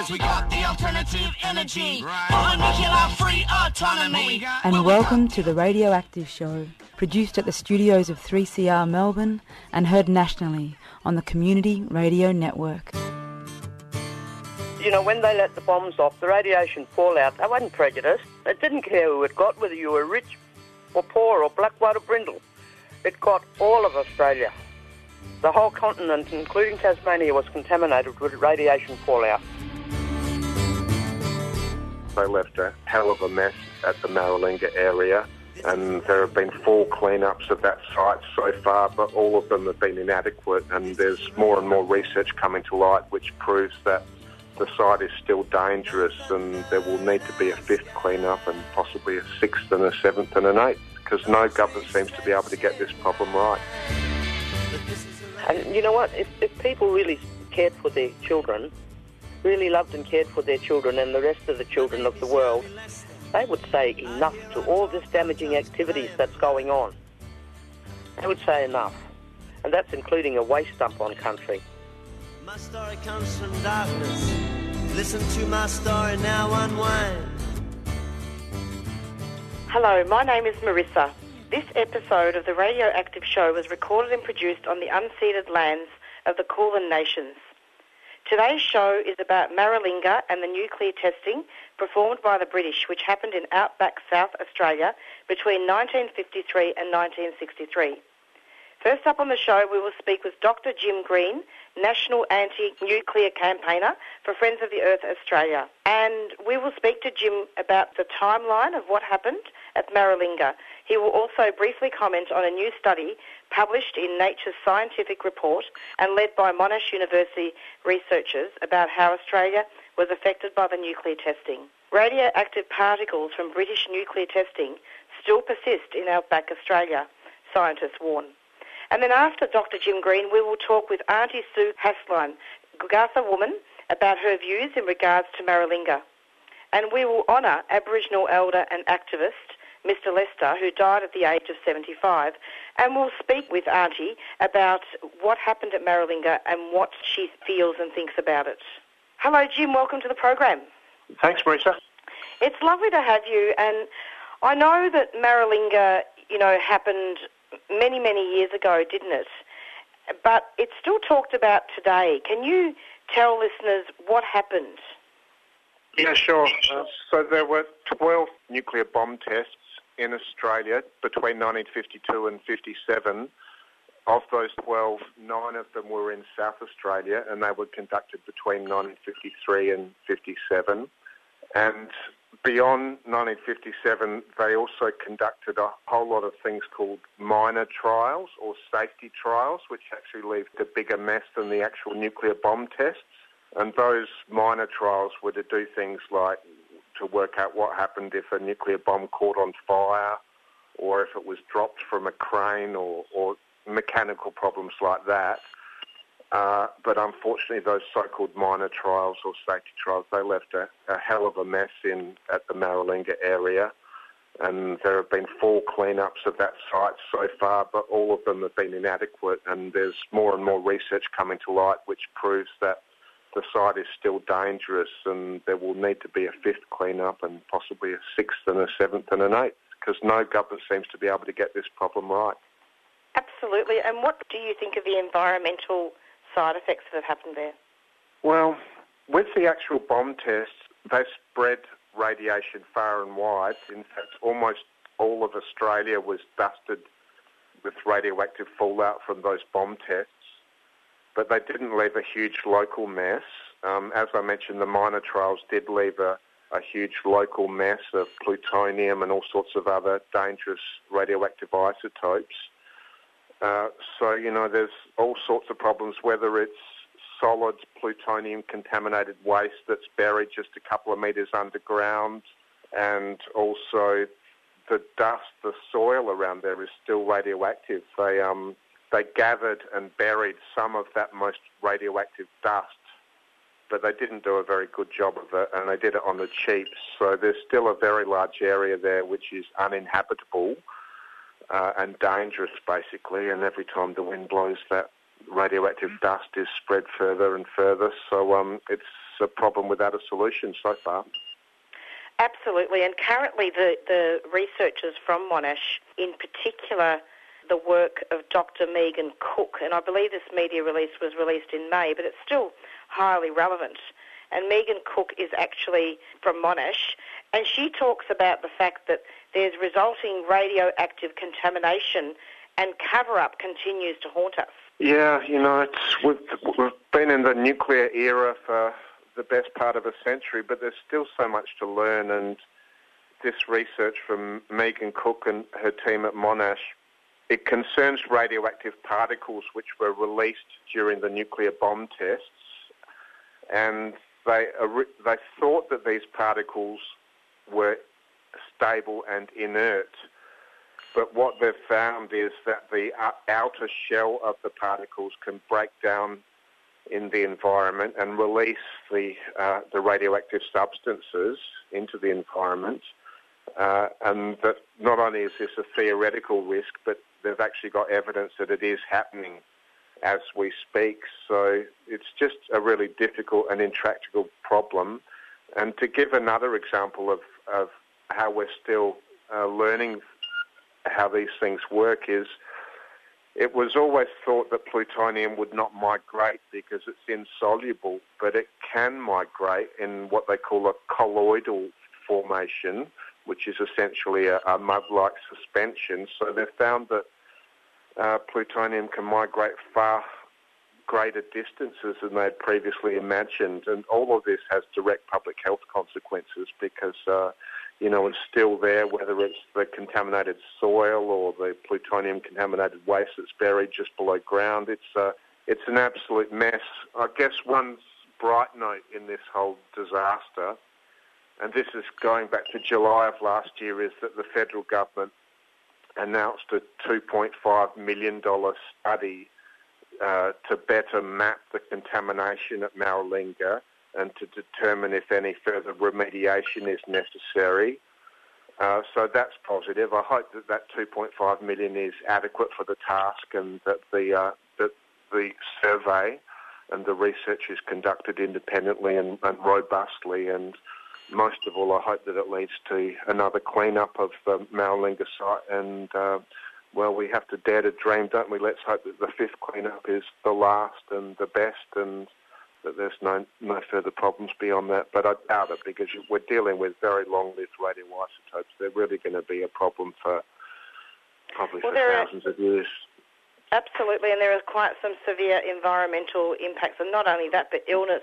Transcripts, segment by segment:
Cause we got the alternative energy. Right. Nuclear free autonomy. And welcome to the Radioactive Show, produced at the studios of 3CR Melbourne and heard nationally on the Community Radio Network. You know, when they let the bombs off, the radiation fallout, they wasn't prejudiced. They didn't care who it got, whether you were rich or poor or black, white or brindle. It got all of Australia. The whole continent, including Tasmania, was contaminated with radiation fallout. They left a hell of a mess at the Maralinga area and there have been four cleanups of that site so far, but all of them have been inadequate. And there's more and more research coming to light which proves that the site is still dangerous, and there will need to be a fifth cleanup and possibly a sixth and a seventh and an eighth, because no government seems to be able to get this problem right. And you know what? If, if people really cared for their children, really loved and cared for their children and the rest of the children of the world, they would say enough to all this damaging activities that's going on. They would say enough. And that's including a waste dump on country. My story comes from darkness. Listen to my story now unwind. Hello, my name is Marissa. This episode of the Radioactive Show was recorded and produced on the unceded lands of the Kulin Nations. Today's show is about Maralinga and the nuclear testing performed by the British, which happened in outback South Australia between 1953 and 1963. First up on the show, we will speak with Dr. Jim Green, National Anti-Nuclear Campaigner for Friends of the Earth Australia. And we will speak to Jim about the timeline of what happened at Maralinga. He will also briefly comment on a new study published in Nature's Scientific Report and led by Monash University researchers about how Australia was affected by the nuclear testing. Radioactive particles from British nuclear testing still persist in outback Australia, scientists warn. And then after Dr. Jim Green, we will talk with Auntie Sue Haseldine, Kokatha woman, about her views in regards to Maralinga. And we will honour Aboriginal elder and activist Mr. Lester, who died at the age of 75, and we'll speak with Auntie about what happened at Maralinga and what she feels and thinks about it. Hello, Jim. Welcome to the program. Thanks, Marissa. It's lovely to have you, and I know that Maralinga, you know, happened many, many years ago, didn't it? But it's still talked about today. Can you tell listeners what happened? Yeah, sure. Uh, so there were 12 nuclear bomb tests in Australia between 1952 and 57. Of those 12, nine of them were in South Australia and they were conducted between 1953 and 57. And beyond 1957, they also conducted a whole lot of things called minor trials or safety trials, which actually leave a bigger mess than the actual nuclear bomb tests. And those minor trials were to do things like to work out what happened if a nuclear bomb caught on fire or if it was dropped from a crane or, or mechanical problems like that. Uh, but unfortunately, those so-called minor trials or safety trials, they left a, a hell of a mess in at the Maralinga area. And there have been four cleanups of that site so far, but all of them have been inadequate. And there's more and more research coming to light which proves that the site is still dangerous and there will need to be a fifth cleanup and possibly a sixth and a seventh and an eighth because no government seems to be able to get this problem right. Absolutely. And what do you think of the environmental side effects that have happened there? Well, with the actual bomb tests, they spread radiation far and wide. In fact, almost all of Australia was dusted with radioactive fallout from those bomb tests but they didn't leave a huge local mess. Um, as I mentioned, the minor trials did leave a, a huge local mess of plutonium and all sorts of other dangerous radioactive isotopes. Uh, so, you know, there's all sorts of problems, whether it's solid plutonium contaminated waste that's buried just a couple of metres underground, and also the dust, the soil around there is still radioactive. They, um, they gathered and buried some of that most radioactive dust, but they didn't do a very good job of it, and they did it on the cheap. So there's still a very large area there which is uninhabitable uh, and dangerous, basically. And every time the wind blows, that radioactive dust is spread further and further. So um, it's a problem without a solution so far. Absolutely, and currently the, the researchers from Monash, in particular the work of Dr. Megan Cook, and I believe this media release was released in May, but it's still highly relevant. And Megan Cook is actually from Monash, and she talks about the fact that there's resulting radioactive contamination and cover up continues to haunt us. Yeah, you know, it's, we've, we've been in the nuclear era for the best part of a century, but there's still so much to learn. And this research from Megan Cook and her team at Monash, it concerns radioactive particles which were released during the nuclear bomb tests. And they, they thought that these particles were stable and inert. But what they've found is that the outer shell of the particles can break down in the environment and release the, uh, the radioactive substances into the environment. Uh, and that not only is this a theoretical risk, but they've actually got evidence that it is happening as we speak. So it's just a really difficult and intractable problem. And to give another example of, of how we're still uh, learning how these things work is it was always thought that plutonium would not migrate because it's insoluble, but it can migrate in what they call a colloidal formation, which is essentially a, a mud-like suspension. So they've found that uh, plutonium can migrate far greater distances than they'd previously imagined, and all of this has direct public health consequences because uh, you know, it's still there, whether it's the contaminated soil or the plutonium contaminated waste that's buried just below ground. It's uh, it's an absolute mess. I guess one bright note in this whole disaster, and this is going back to July of last year, is that the federal government announced a $2.5 million study uh, to better map the contamination at Maralinga and to determine if any further remediation is necessary. Uh, so that's positive. I hope that that 2.5 million is adequate for the task and that the uh, that the survey and the research is conducted independently and, and, robustly. And most of all, I hope that it leads to another clean-up of the Maralinga site. And uh, well, we have to dare to dream, don't we? Let's hope that the fifth clean-up is the last and the best and that there's no, no further problems beyond that. But I doubt it because we're dealing with very long-lived radioisotopes. They're really going to be a problem for probably well, for thousands are, of years. Absolutely, and there are quite some severe environmental impacts, and not only that, but illness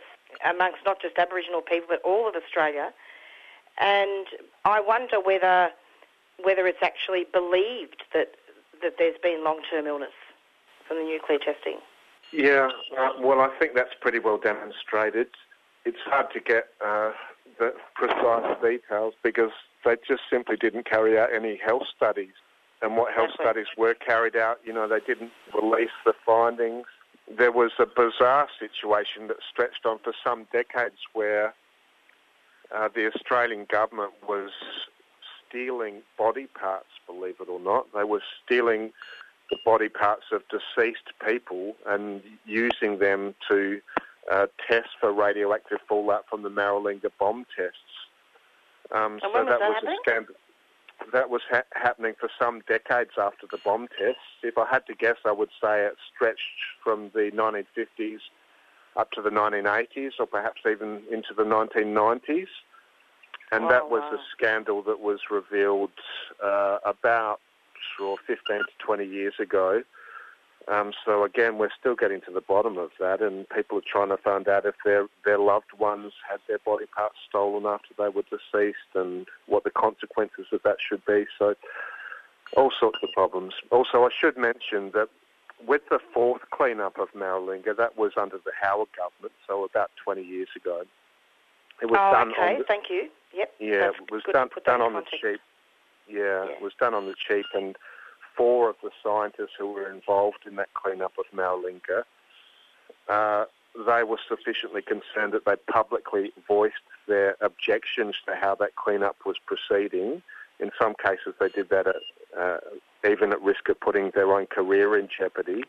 amongst not just Aboriginal people, but all of Australia. And I wonder whether whether it's actually believed that that there's been long-term illness from the nuclear testing. Yeah, uh, well, I think that's pretty well demonstrated. It's hard to get uh, the precise details because they just simply didn't carry out any health studies. And what health studies were carried out, you know, they didn't release the findings. There was a bizarre situation that stretched on for some decades where uh, the Australian government was stealing body parts, believe it or not. They were stealing the body parts of deceased people and using them to uh, test for radioactive fallout from the Maralinga bomb tests. Um, so that, was, a scandal. That was ha- happening for some decades after the bomb tests. If I had to guess, I would say it stretched from the 1950s up to the 1980s, or perhaps even into the 1990s. And oh, that was wow. a scandal that was revealed uh, about or 15 to 20 years ago. Um, so again, we're still getting to the bottom of that, and people are trying to find out if their their loved ones had their body parts stolen after they were deceased, and what the consequences of that should be. So, all sorts of problems. Also, I should mention that with the fourth cleanup of Maralinga, that was under the Howard government, so about 20 years ago. It was oh, done okay. The, Thank you. Yep. Yeah, That's it was done done on context. the cheap. Yeah, yeah, it was done on the cheap, and four of the scientists who were involved in that cleanup of Maralinga, uh, they were sufficiently concerned that they publicly voiced their objections to how that cleanup was proceeding. In some cases, they did that at, uh, even at risk of putting their own career in jeopardy.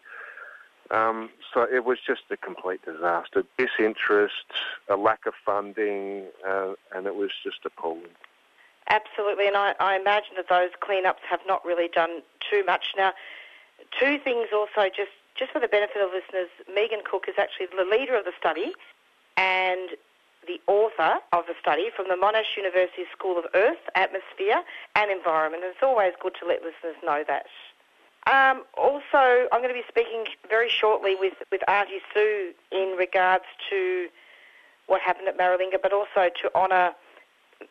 Um, so it was just a complete disaster. Disinterest, a lack of funding, uh, and it was just appalling. Absolutely, and I, I imagine that those cleanups have not really done too much. Now, two things also, just, just for the benefit of listeners, Megan Cook is actually the leader of the study and the author of the study from the Monash University School of Earth, Atmosphere and Environment. And it's always good to let listeners know that. Um, also, I'm going to be speaking very shortly with, with Auntie Sue in regards to what happened at Maralinga, but also to honour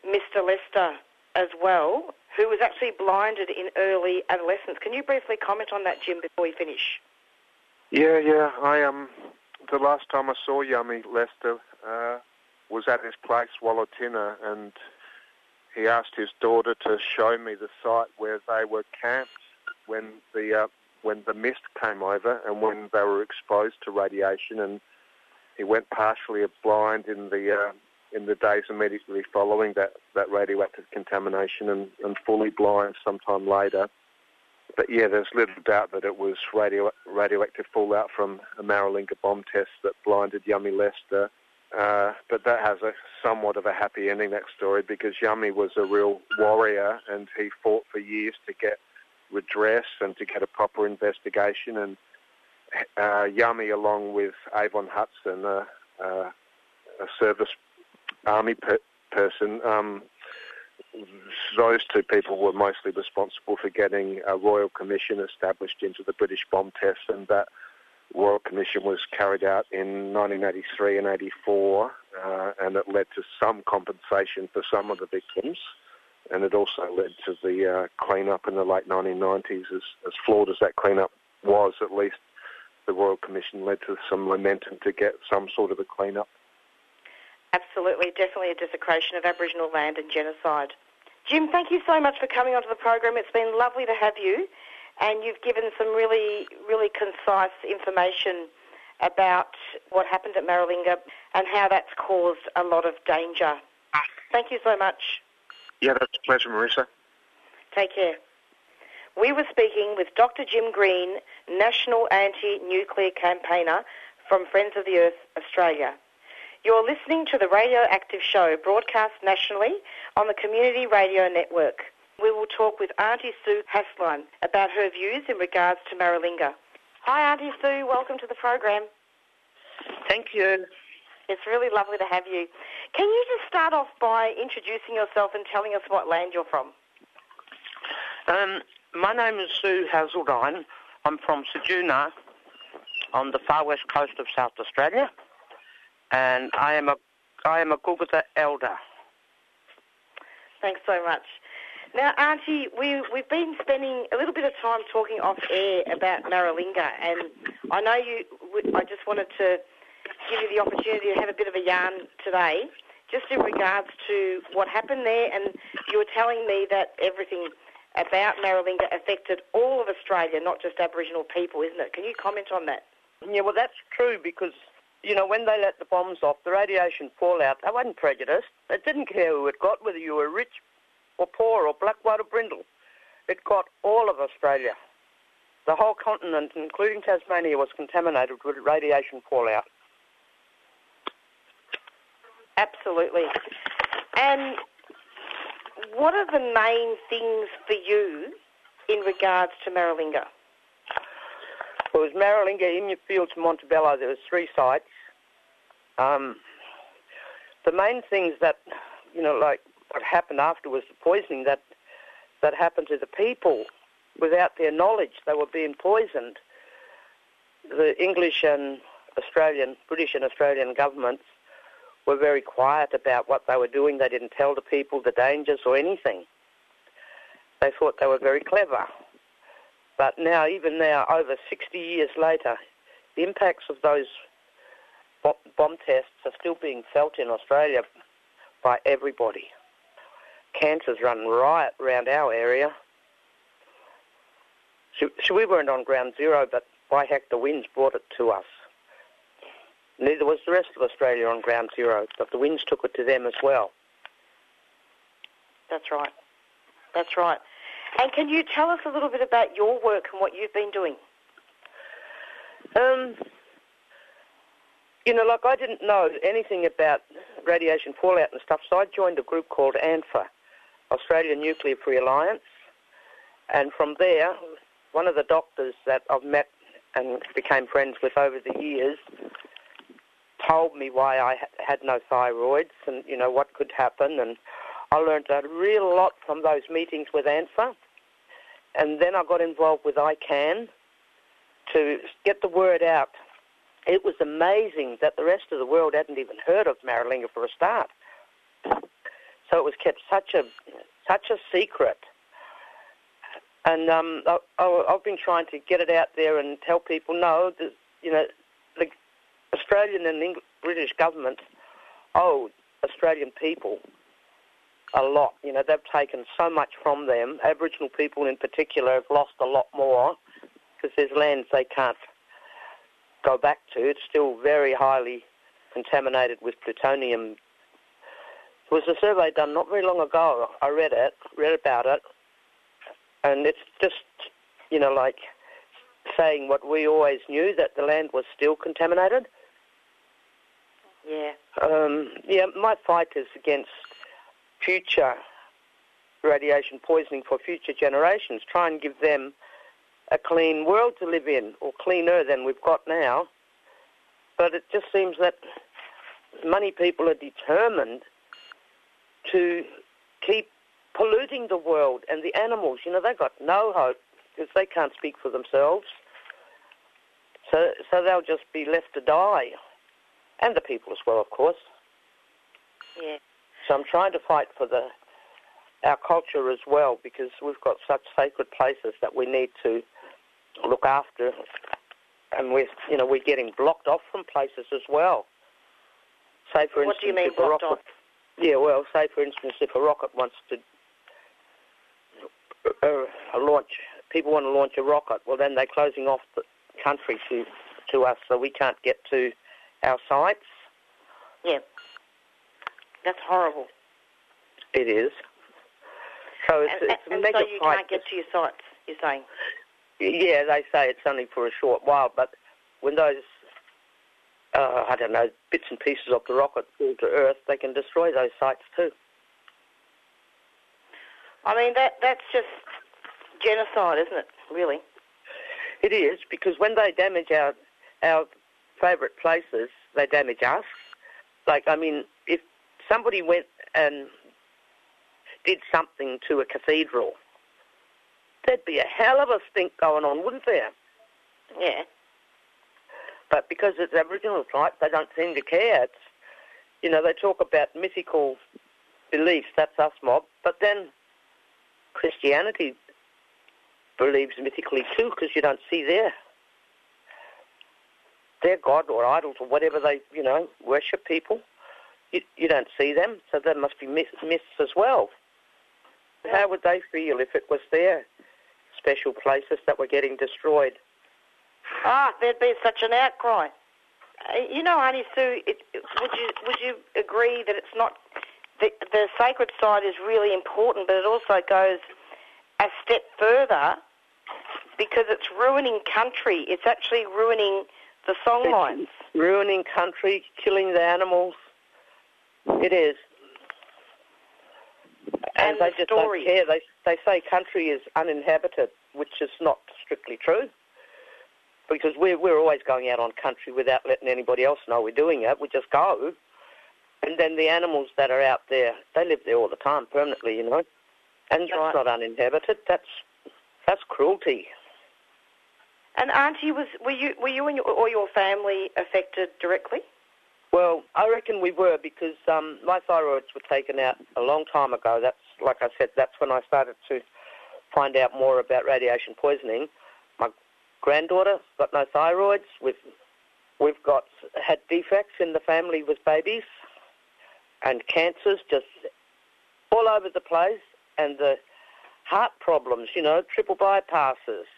Mr. Lester as well, who was actually blinded in early adolescence. Can you briefly comment on that, Jim, before we finish? Yeah, yeah. I um, the last time I saw Yami Lester uh, was at his place, Wallatinna, and he asked his daughter to show me the site where they were camped when the uh, when the mist came over and when they were exposed to radiation, and he went partially blind in the uh, in the days immediately following that, that radioactive contamination, and, and fully blind sometime later. But yeah, there's little doubt that it was radio, radioactive fallout from a Maralinga bomb test that blinded Yami Lester. Uh, but that has a somewhat of a happy ending, that story, because Yami was a real warrior and he fought for years to get redress and to get a proper investigation. And uh, Yami, along with Avon Hudson, uh, uh, a service army per- person, um, those two people were mostly responsible for getting a royal commission established into the British bomb test, and that royal commission was carried out in 1983 and 84, uh, and it led to some compensation for some of the victims and it also led to the uh, clean-up in the late 1990s. As, as flawed as that clean-up was, at least the Royal Commission led to some momentum to get some sort of a clean-up. Absolutely, definitely a desecration of Aboriginal land and genocide. Jim, thank you so much for coming onto the program. It's been lovely to have you, and you've given some really, really concise information about what happened at Maralinga and how that's caused a lot of danger. Thank you so much. Yeah, that's a pleasure, Marissa. Take care. We were speaking with Dr. Jim Green, National Anti-Nuclear Campaigner from Friends of the Earth Australia. You're listening to the Radioactive Show, broadcast nationally on the Community Radio Network. We will talk with Auntie Sue Haseldine about her views in regards to Maralinga. Hi, Auntie Sue. Welcome to the program. Thank you. It's really lovely to have you. Can you just start off by introducing yourself and telling us what land you're from? Um, my name is Sue Haseldine. I'm from Ceduna on the far west coast of South Australia, and I am a I am a Kokatha elder. Thanks so much. Now, Auntie, we, we've been spending a little bit of time talking off air about Maralinga, and I know you. I just wanted to give you the opportunity to have a bit of a yarn today, just in regards to what happened there. And you were telling me that everything about Maralinga affected all of Australia, not just Aboriginal people, isn't it? Can you comment on that? Yeah, well, that's true because, you know, when they let the bombs off, the radiation fallout, they wasn't prejudiced. It didn't care who it got, whether you were rich or poor or black, white or brindle. It got all of Australia. The whole continent, including Tasmania, was contaminated with radiation fallout. Absolutely. And what are the main things for you in regards to Maralinga? Well, it was Maralinga, Emu Fields, Montebello. There was three sites. Um, the main things that, you know, like what happened after was the poisoning that that happened to the people without their knowledge. They were being poisoned. The English and Australian, British and Australian governments were very quiet about what they were doing. They didn't tell the people the dangers or anything. They thought they were very clever. But now, even now, over 60 years later, the impacts of those bomb tests are still being felt in Australia by everybody. Cancers run riot around our area. So, so we weren't on ground zero, but by heck, the winds brought it to us. Neither was the rest of Australia on ground zero, but the winds took it to them as well. That's right. That's right. And can you tell us a little bit about your work and what you've been doing? Um, you know, like I didn't know anything about radiation fallout and stuff, so I joined a group called ANFA, Australian Nuclear Free Alliance, and from there, one of the doctors that I've met and became friends with over the years told me why I had no thyroids and you know what could happen, and I learned a real lot from those meetings with ANFA, and then I got involved with ICAN to get the word out. It was amazing that the rest of the world hadn't even heard of Maralinga for a start. So it was kept such a such a secret. And um, I, have been trying to get it out there and tell people, no, that, you know, the Australian and English, British governments owe Australian people a lot. You know, they've taken so much from them. Aboriginal people in particular have lost a lot more because there's lands they can't go back to. It's still very highly contaminated with plutonium. There was a survey done not very long ago. I read it, read about it, and it's just, you know, like saying what we always knew that the land was still contaminated. Yeah. Um, yeah, my fight is against future radiation poisoning for future generations. Try and give them a clean world to live in, or cleaner than we've got now. But it just seems that money people are determined to keep polluting the world and the animals. You know, they've got no hope because they can't speak for themselves. So, so they'll just be left to die, and the people as well, of course. Yeah. So I'm trying to fight for the our culture as well because we've got such sacred places that we need to look after, and we're you know we're getting blocked off from places as well. Say for what instance, do you mean if a blocked rocket, off? Yeah, well, say for instance, if a rocket wants to uh, launch, people want to launch a rocket. Well, then they're closing off the country to to us, so we can't get to our sites. Yeah. That's horrible. It is. So it's, and, it's a and mega so you can't get to your sites, you're saying? Yeah, they say it's only for a short while, but when those, uh, I don't know, bits and pieces of the rocket fall to Earth, they can destroy those sites too. I mean, that that's just genocide, isn't it, really? It is, because when they damage our, our favourite places, they damage us. Like, I mean, if somebody went and did something to a cathedral, there'd be a hell of a stink going on, wouldn't there? Yeah. But because it's Aboriginal rights, they don't seem to care. It's, you know, they talk about mythical beliefs, that's us mob, but then Christianity believes mythically too because you don't see their their god or idols or whatever they, you know, worship people. You, you don't see them, so there must be myths, myths as well. Yeah. How would they feel if it was their special places that were getting destroyed? Ah, there'd be such an outcry. Uh, You know, Honey Sue, it, it- would you would you agree that it's not the the sacred side is really important, but it also goes a step further because it's ruining country. It's actually ruining the song lines. ruining country, killing the animals. It is. And they the just stories. don't care. They they say country is uninhabited, which is not strictly true. Because we're we're always going out on country without letting anybody else know we're doing it. We just go, and then the animals that are out there, they live there all the time, permanently, you know. And that's Right. not uninhabited. That's that's cruelty. And Auntie, was were you were you and your, or your family affected directly? Well, I reckon we were because um, my thyroids were taken out a long time ago. That's like I said. That's when I started to find out more about radiation poisoning. My granddaughter got no thyroids. We've we've got had defects in the family with babies and cancers just all over the place, and the heart problems. You know, triple bypasses,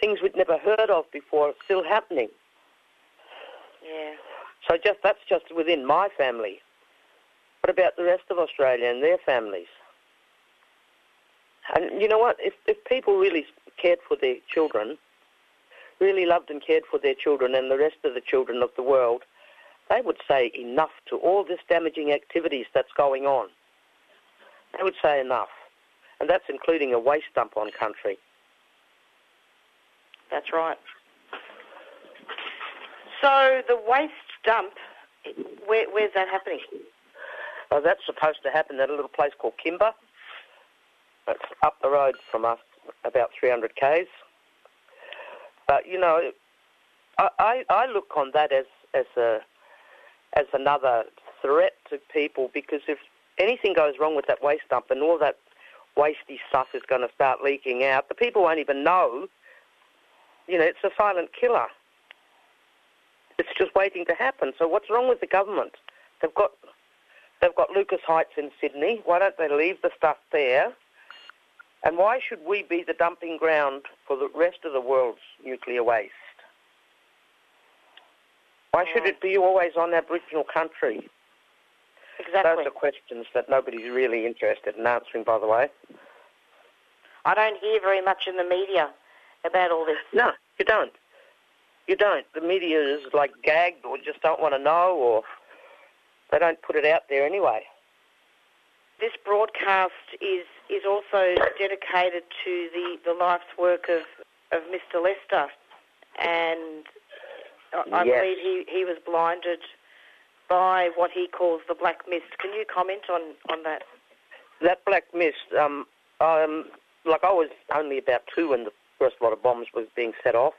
things we'd never heard of before, still happening. Yeah. So just that's just within my family. What about the rest of Australia and their families? And you know what? If if people really cared for their children, really loved and cared for their children and the rest of the children of the world, they would say enough to all this damaging activities that's going on. They would say enough. And that's including a waste dump on country. That's right. So the waste dump, where, where's that happening? Well, that's supposed to happen at a little place called Kimba. It's up the road from us, about 300 k's. But you know, I, I, I look on that as as a as another threat to people because if anything goes wrong with that waste dump and all that wasty stuff is going to start leaking out, the people won't even know. You know, it's a silent killer. It's just waiting to happen. So what's wrong with the government? They've got they've got Lucas Heights in Sydney. Why don't they leave the stuff there? And why should we be the dumping ground for the rest of the world's nuclear waste? Why should mm. it be always on Aboriginal country? Exactly. Those are questions that nobody's really interested in answering, by the way. I don't hear very much in the media about all this. No, you don't. You don't. The media is like gagged or just don't want to know or they don't put it out there anyway. This broadcast is is also dedicated to the, the life's work of, of Mr. Lester, and I, I Yes. believe he, he was blinded by what he calls the black mist. Can you comment on, on that? That black mist, um, um, like I was only about two when the first lot of bombs was being set off,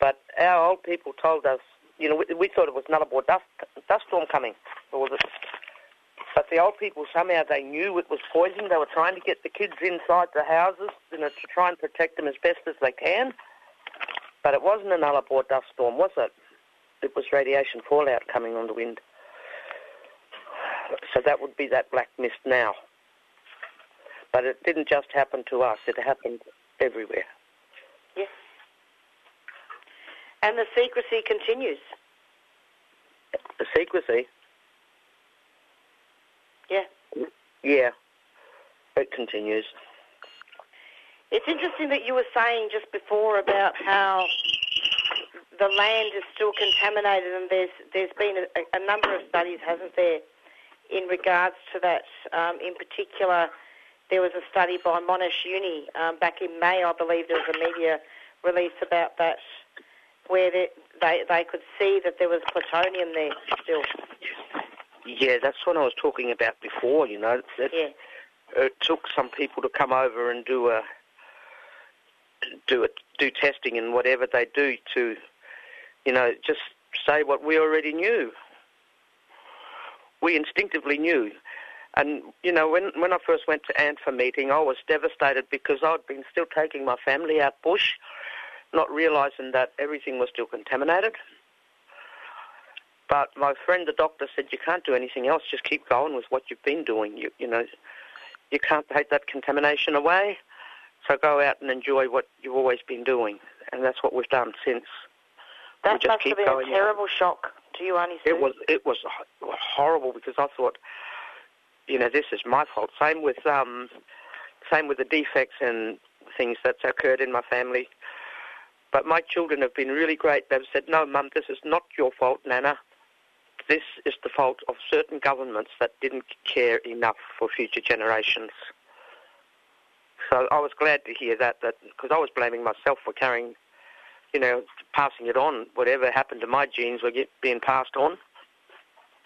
but our old people told us, you know, we, we thought it was another dust, dust storm coming. Or but the old people somehow they knew it was poison. They were trying to get the kids inside the houses, you know, to try and protect them as best as they can. But it wasn't an Nullarbor dust storm, was it? It was radiation fallout coming on the wind. So that would be that black mist now. But it didn't just happen to us, it happened everywhere. Yes. And the secrecy continues. The secrecy, Yeah. yeah, it continues. It's interesting that you were saying just before about how the land is still contaminated, and there's there's been a, a number of studies, hasn't there, in regards to that. Um, in particular, there was a study by Monash Uni um, back in May, I believe. There was a media release about that, where they they, they could see that there was plutonium there still. Yeah, that's what I was talking about before, you know. It, Yeah. it took some people to come over and do a do it do testing and whatever they do to you know just say what we already knew we instinctively knew and you know when when I first went to ANFA meeting I was devastated because I'd been still taking my family out bush not realizing that everything was still contaminated but my friend the doctor said you can't do anything else just keep going with what you've been doing you you know you can't take that contamination away. So go out and enjoy what you've always been doing, and that's what we've done since. That must have been a out. terrible shock to you, Auntie Sue. It was it was horrible because I thought, you know, this is my fault. Same with um, same with the defects and things that's occurred in my family. But my children have been really great. They've said, "No, Mum, this is not your fault, Nana. This is the fault of certain governments that didn't care enough for future generations." So I was glad to hear that, that because I was blaming myself for carrying, you know, passing it on. Whatever happened to my genes were get, being passed on.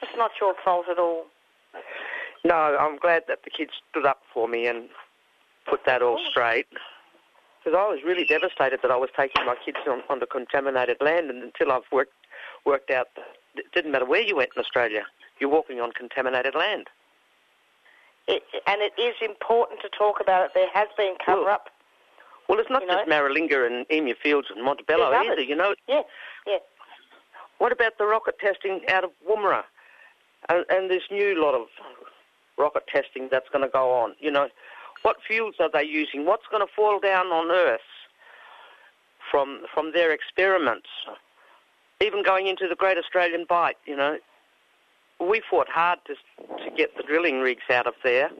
It's not your fault at all. No, I'm glad that the kids stood up for me and put that all straight. Because I was really devastated that I was taking my kids on, on the contaminated land, and until I've worked worked out it didn't matter where you went in Australia, you're walking on contaminated land. It, and it is important to talk about it. There has been cover Well, up. Well, it's not just know? Maralinga and Emu Fields and Montebello either. others. You know, Yeah, yeah. what about the rocket testing out of Woomera, and, and this new lot of rocket testing that's going to go on? You know, what fuels are they using? What's going to fall down on Earth from from their experiments? Even going into the Great Australian Bight, you know, we fought hard to to get the drilling rigs out of there.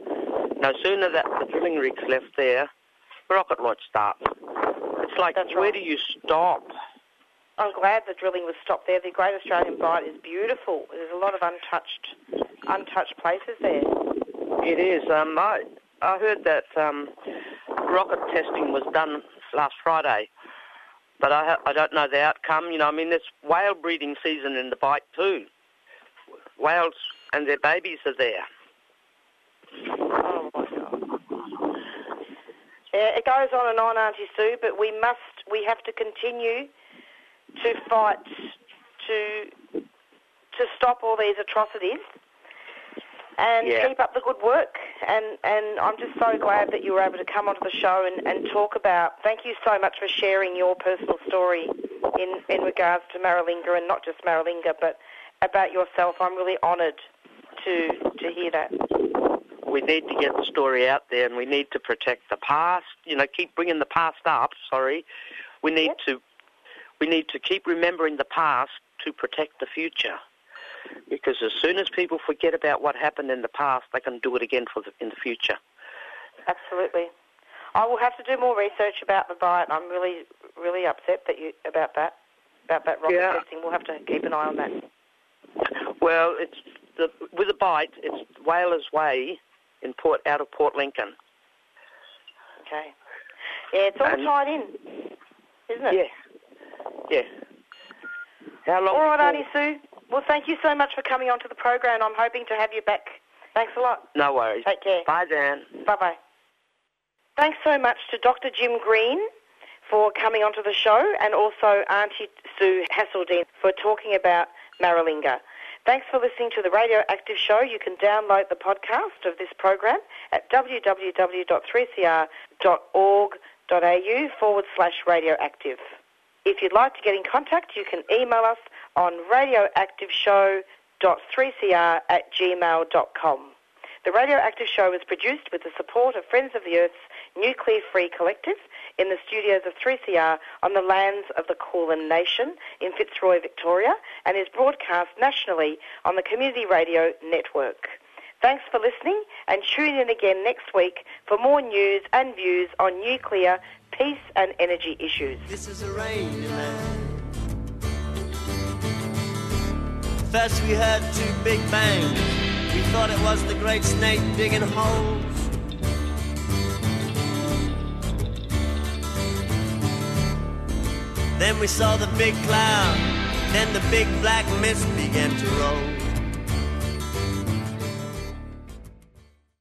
No sooner that the drilling rigs left there, the rocket launch starts. It's like, That's where right. do you stop? I'm glad the drilling was stopped there. The Great Australian Bight is beautiful. There's a lot of untouched, untouched places there. It is. Um, I, I heard that um, rocket testing was done last Friday, but I, I don't know the outcome. You know, I mean, there's whale breeding season in the Bight too. Whales and their babies are there. Oh my God. Yeah, it goes on and on, Auntie Sue, but we must, we have to continue to fight to to stop all these atrocities and Yeah. keep up the good work. And and I'm just so glad that you were able to come onto the show and, and talk about. Thank you so much for sharing your personal story in in regards to Maralinga and not just Maralinga, but about yourself. I'm really honoured to to hear that. We need to get the story out there, and we need to protect the past. You know, keep bringing the past up. Sorry, we need Yep. to we need to keep remembering the past to protect the future. Because as soon as people forget about what happened in the past, they can do it again for the, in the future. Absolutely. I will have to do more research about the diet. I'm really, really upset that you about that, about that rocket Yeah. testing. We'll have to keep an eye on that. Well, it's the, with a bite. It's Whalers Way in Port out of Port Lincoln. Okay. Yeah, it's all tied in, isn't it? Yeah, yeah. How long? All right, before- Auntie Sue. Well, thank you so much for coming onto the program. I'm hoping to have you back. Thanks a lot. No worries. Take care. Bye, Dan. Bye bye. Thanks so much to Dr. Jim Green for coming onto the show and also Auntie Sue Haseldine for talking about Maralinga. Thanks for listening to the Radioactive Show. You can download the podcast of this program at www.3cr.org.au forward slash radioactive. If you'd like to get in contact, you can email us on radioactiveshow.3cr at gmail.com. The Radioactive Show is produced with the support of Friends of the Earth's Nuclear Free Collective in the studios of 3CR on the lands of the Kulin Nation in Fitzroy, Victoria, and is broadcast nationally on the Community Radio Network. Thanks for listening and tune in again next week for more news and views on nuclear, peace and energy issues. This is a rainy land. First we heard two big bangs. We thought it was the great snake digging holes. Then we saw the big cloud. Then the big black mist began to roll.